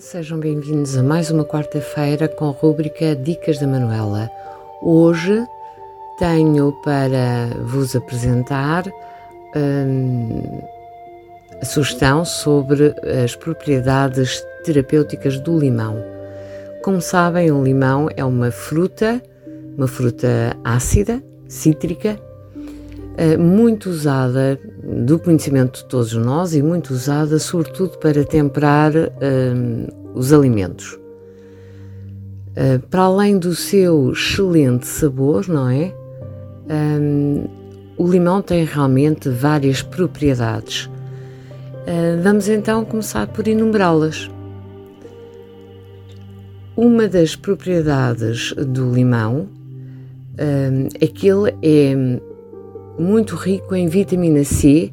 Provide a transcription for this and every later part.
Sejam bem-vindos a mais uma quarta-feira com a rúbrica Dicas da Manuela. Hoje tenho para vos apresentar hum, a sugestão sobre as propriedades terapêuticas do limão. Como sabem, o limão é uma fruta, uma fruta ácida, cítrica, muito usada do conhecimento de todos nós e muito usada sobretudo para temperar um, os alimentos. Uh, para além do seu excelente sabor, não é? Um, o limão tem realmente várias propriedades. Uh, vamos então começar por enumerá-las. Uma das propriedades do limão um, é que ele é muito rico em vitamina C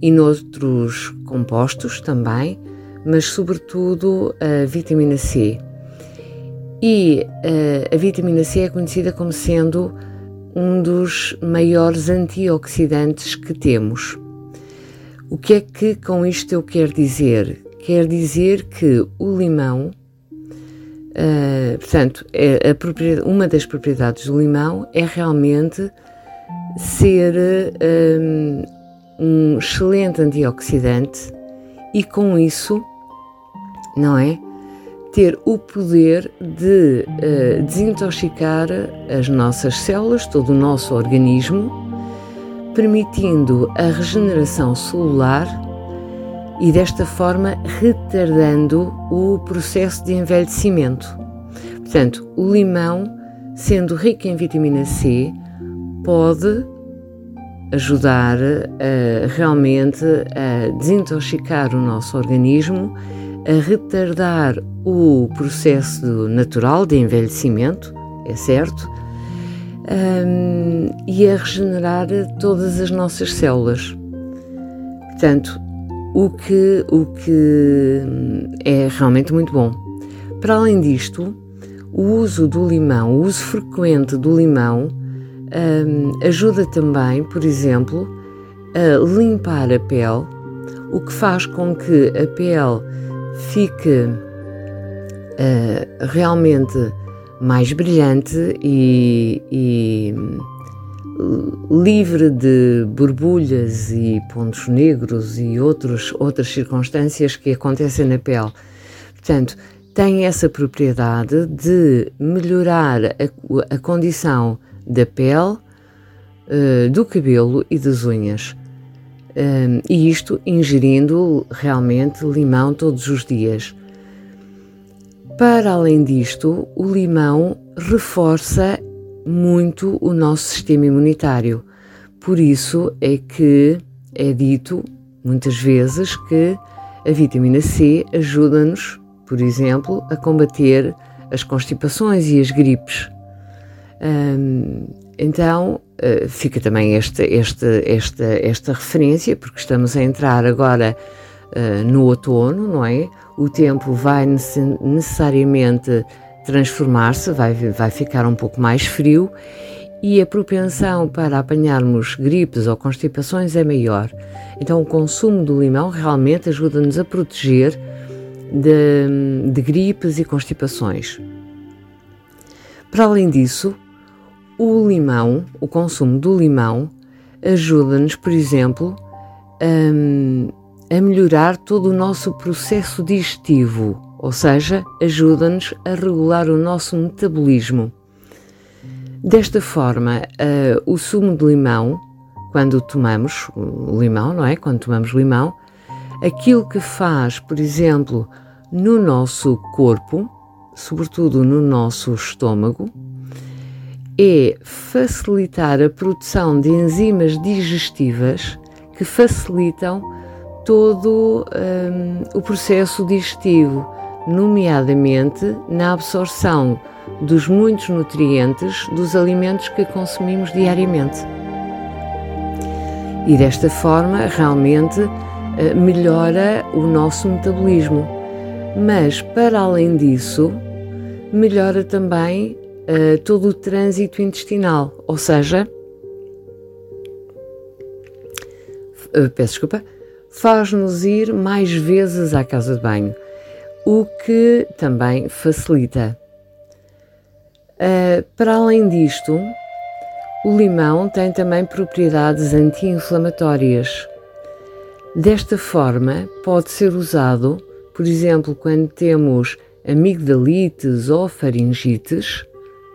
e noutros compostos também, mas sobretudo a vitamina C. E uh, a vitamina C é conhecida como sendo um dos maiores antioxidantes que temos. O que é que com isto eu quero dizer? Quer dizer que o limão, uh, portanto, é uma das propriedades do limão é realmente ser um, um excelente antioxidante e com isso, não é? Ter o poder de uh, desintoxicar as nossas células, todo o nosso organismo, permitindo a regeneração celular e desta forma retardando o processo de envelhecimento. Portanto, o limão, sendo rico em vitamina C, pode ajudar a, realmente a desintoxicar o nosso organismo, a retardar o processo natural de envelhecimento, é certo, um, e a regenerar todas as nossas células. Portanto, o que, o que é realmente muito bom. Para além disto, o uso do limão, o uso frequente do limão, um, ajuda também, por exemplo, a limpar a pele, o que faz com que a pele fique uh, realmente mais brilhante e, e livre de borbulhas e pontos negros e outros, outras circunstâncias que acontecem na pele. Portanto, tem essa propriedade de melhorar a, a condição da pele, uh, do cabelo e das unhas. Um, e isto ingerindo realmente limão todos os dias. Para além disto, o limão reforça muito o nosso sistema imunitário. Por isso é que é dito muitas vezes que a vitamina C ajuda-nos, por exemplo, a combater as constipações e as gripes. Um, então uh, fica também esta, esta, esta, esta referência, porque estamos a entrar agora uh, no outono, não é? O tempo vai necessariamente transformar-se, vai, vai ficar um pouco mais frio e a propensão para apanharmos gripes ou constipações é maior. Então, o consumo do limão realmente ajuda-nos a proteger de, de gripes e constipações. Para além disso, o limão, o consumo do limão, ajuda-nos, por exemplo, a, a melhorar todo o nosso processo digestivo, ou seja, ajuda-nos a regular o nosso metabolismo. Desta forma, uh, o sumo de limão, quando tomamos limão, não é? Quando tomamos limão, aquilo que faz, por exemplo, no nosso corpo, sobretudo no nosso estômago, é facilitar a produção de enzimas digestivas que facilitam todo um, o processo digestivo, nomeadamente na absorção dos muitos nutrientes dos alimentos que consumimos diariamente. E desta forma, realmente uh, melhora o nosso metabolismo. Mas, para além disso, melhora também uh, todo o trânsito intestinal, ou seja, uh, peço desculpa, faz-nos ir mais vezes à casa de banho. o que também facilita. Uh, para além disto, o limão tem também propriedades anti-inflamatórias. Desta forma, pode ser usado, por exemplo, quando temos amigdalites ou faringites,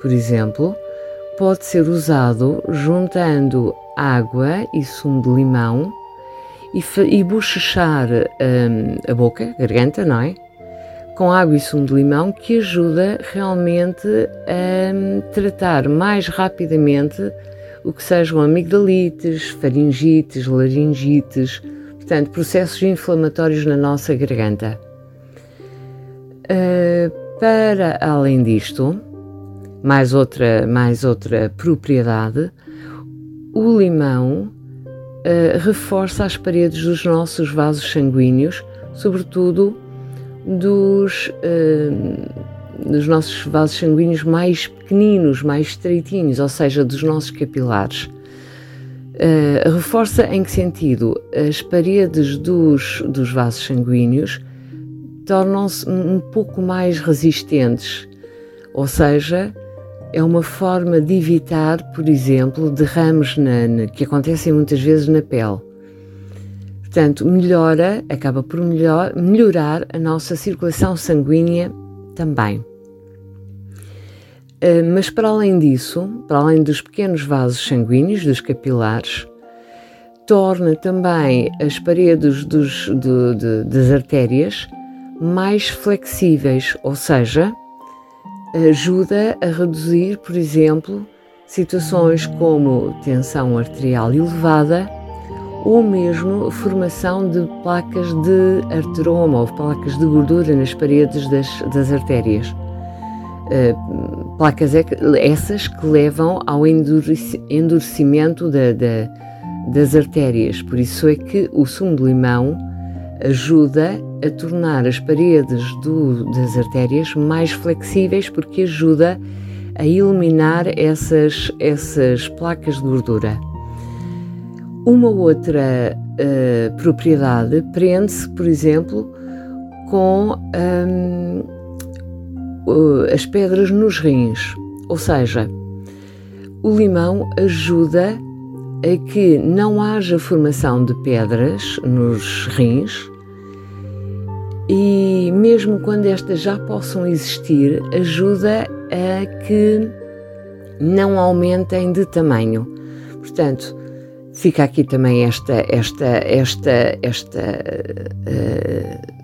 por exemplo, pode ser usado juntando água e sumo de limão e, e bochechar um, a boca, a garganta, não é? Com água e sumo de limão que ajuda realmente a hum, tratar mais rapidamente o que sejam amigdalites, faringites, laringites, portanto, processos inflamatórios na nossa garganta. Uh, para além disto, mais outra, mais outra propriedade, o limão uh, reforça as paredes dos nossos vasos sanguíneos, sobretudo dos, uh, dos nossos vasos sanguíneos mais pequeninos, mais estreitinhos, ou seja, dos nossos capilares. Uh, reforça em que sentido? As paredes dos, dos vasos sanguíneos tornam-se um pouco mais resistentes, ou seja, é uma forma de evitar, por exemplo, derrames na, na, que acontecem muitas vezes na pele. Portanto, melhora, acaba por melhor, melhorar a nossa circulação sanguínea também. Uh, mas para além disso, para além dos pequenos vasos sanguíneos, dos capilares, torna também as paredes dos, de, das artérias mais flexíveis, ou seja, ajuda a reduzir, por exemplo, situações como tensão arterial elevada ou mesmo formação de placas de arteroma ou placas de gordura nas paredes das, das artérias. Uh, placas essas que levam ao endurecimento da, da, das artérias. Por isso é que o sumo de limão ajuda a tornar as paredes do, das artérias mais flexíveis porque ajuda a eliminar essas, essas placas de gordura. Uma outra uh, propriedade prende-se, por exemplo, com um, uh, as pedras nos rins, ou seja, o limão ajuda a que não haja formação de pedras nos rins e, mesmo quando estas já possam existir, ajuda a que não aumentem de tamanho. Portanto, fica aqui também esta esta esta esta uh,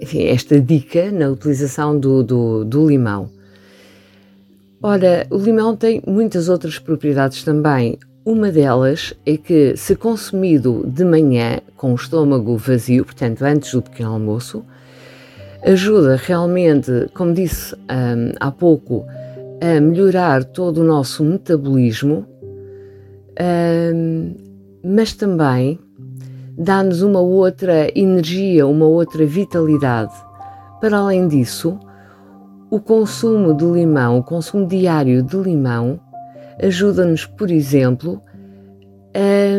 enfim, esta dica na utilização do, do, do limão. Ora, o limão tem muitas outras propriedades também. Uma delas é que, se consumido de manhã com o estômago vazio, portanto antes do pequeno almoço, ajuda realmente, como disse um, há pouco, a melhorar todo o nosso metabolismo, um, mas também dá-nos uma outra energia, uma outra vitalidade. Para além disso, o consumo de limão, o consumo diário de limão, ajuda-nos, por exemplo, a,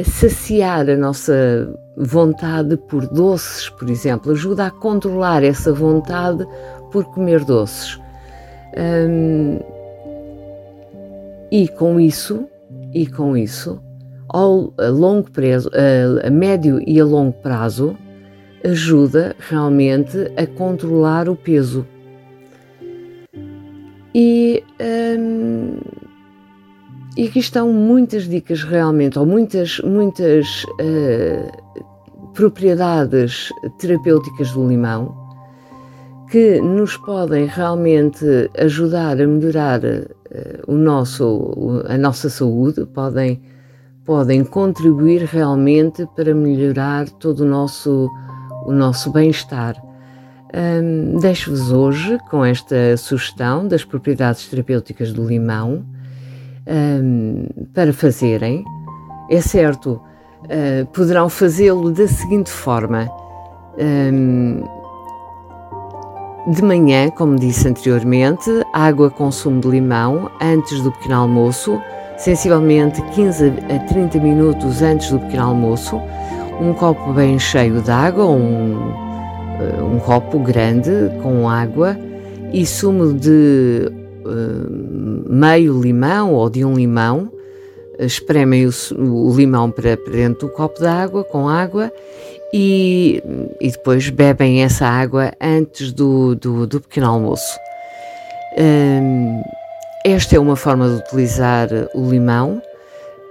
a, saciar a nossa vontade por doces, por exemplo, ajuda a controlar essa vontade por comer doces. Um, e com isso, e com isso, ao, a longo prazo, a, a médio e a longo prazo, ajuda realmente a controlar o peso. E, hum, e aqui estão muitas dicas realmente, ou muitas, muitas uh, propriedades terapêuticas do limão que nos podem realmente ajudar a melhorar uh, o nosso, a nossa saúde, podem, podem contribuir realmente para melhorar todo o nosso o nosso bem-estar. Um, Deixo-vos hoje com esta sugestão das propriedades terapêuticas do limão um, para fazerem. É certo, uh, poderão fazê-lo da seguinte forma. Um, de manhã, como disse anteriormente, água com sumo de limão antes do pequeno almoço, sensivelmente 15 a 30 minutos antes do pequeno almoço um copo bem cheio de água, um, um copo grande com água e sumo de uh, meio limão ou de um limão. Espremem o, o limão para, para, dentro do copo de água com água e, e depois bebem essa água antes do, do, do pequeno almoço. Um, esta é uma forma de utilizar o limão.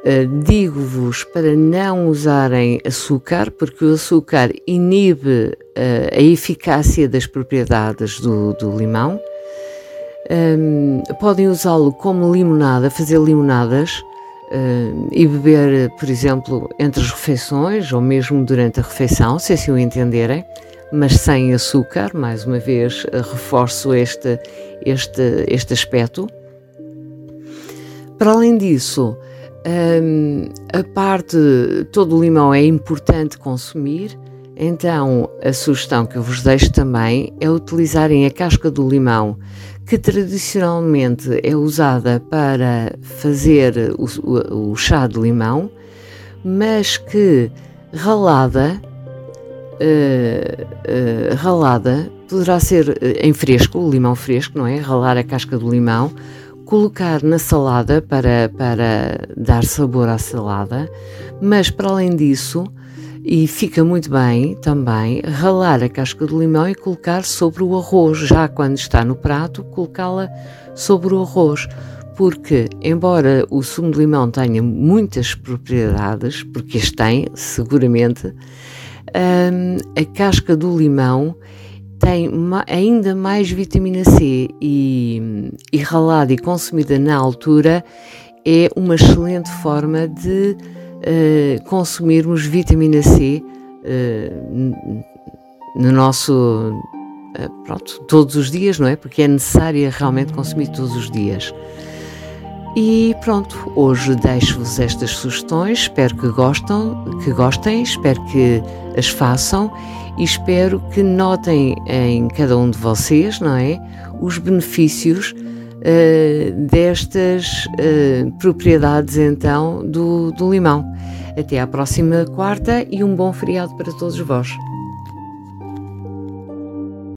Uh, Digo-vos para não usarem açúcar, porque o açúcar inibe uh, a eficácia das propriedades do, do limão. Um, podem usá-lo como limonada, fazer limonadas e beber, por exemplo, entre as refeições ou mesmo durante a refeição, se assim o entenderem, mas sem açúcar. Mais uma vez, reforço este, este, este aspecto. Para além disso, um, a parte, todo o limão é importante consumir, então a sugestão que eu vos deixo também é utilizarem a casca do limão, que tradicionalmente é usada para fazer o, o, o chá de limão, mas que ralada, uh, uh, ralada poderá ser em fresco, limão fresco, não é? Ralar a casca do limão colocar na salada para, para dar sabor à salada, mas para além disso, e fica muito bem também, ralar a casca do limão e colocar sobre o arroz, já quando está no prato, colocá-la sobre o arroz. Porque, embora o sumo de limão tenha muitas propriedades, porque as tem, seguramente, hum, a casca do limão tem ainda mais vitamina C e, e ralada e consumida na altura é uma excelente forma de uh, consumirmos vitamina C uh, no nosso uh, pronto, todos os dias, não é? Porque é necessária realmente consumir todos os dias. E pronto, hoje deixo-vos estas sugestões, espero que gostam, que gostem, espero que as façam e espero que notem em cada um de vocês, não é, os benefícios uh, destas uh, propriedades então do, do limão. Até à próxima quarta e um bom feriado para todos vós.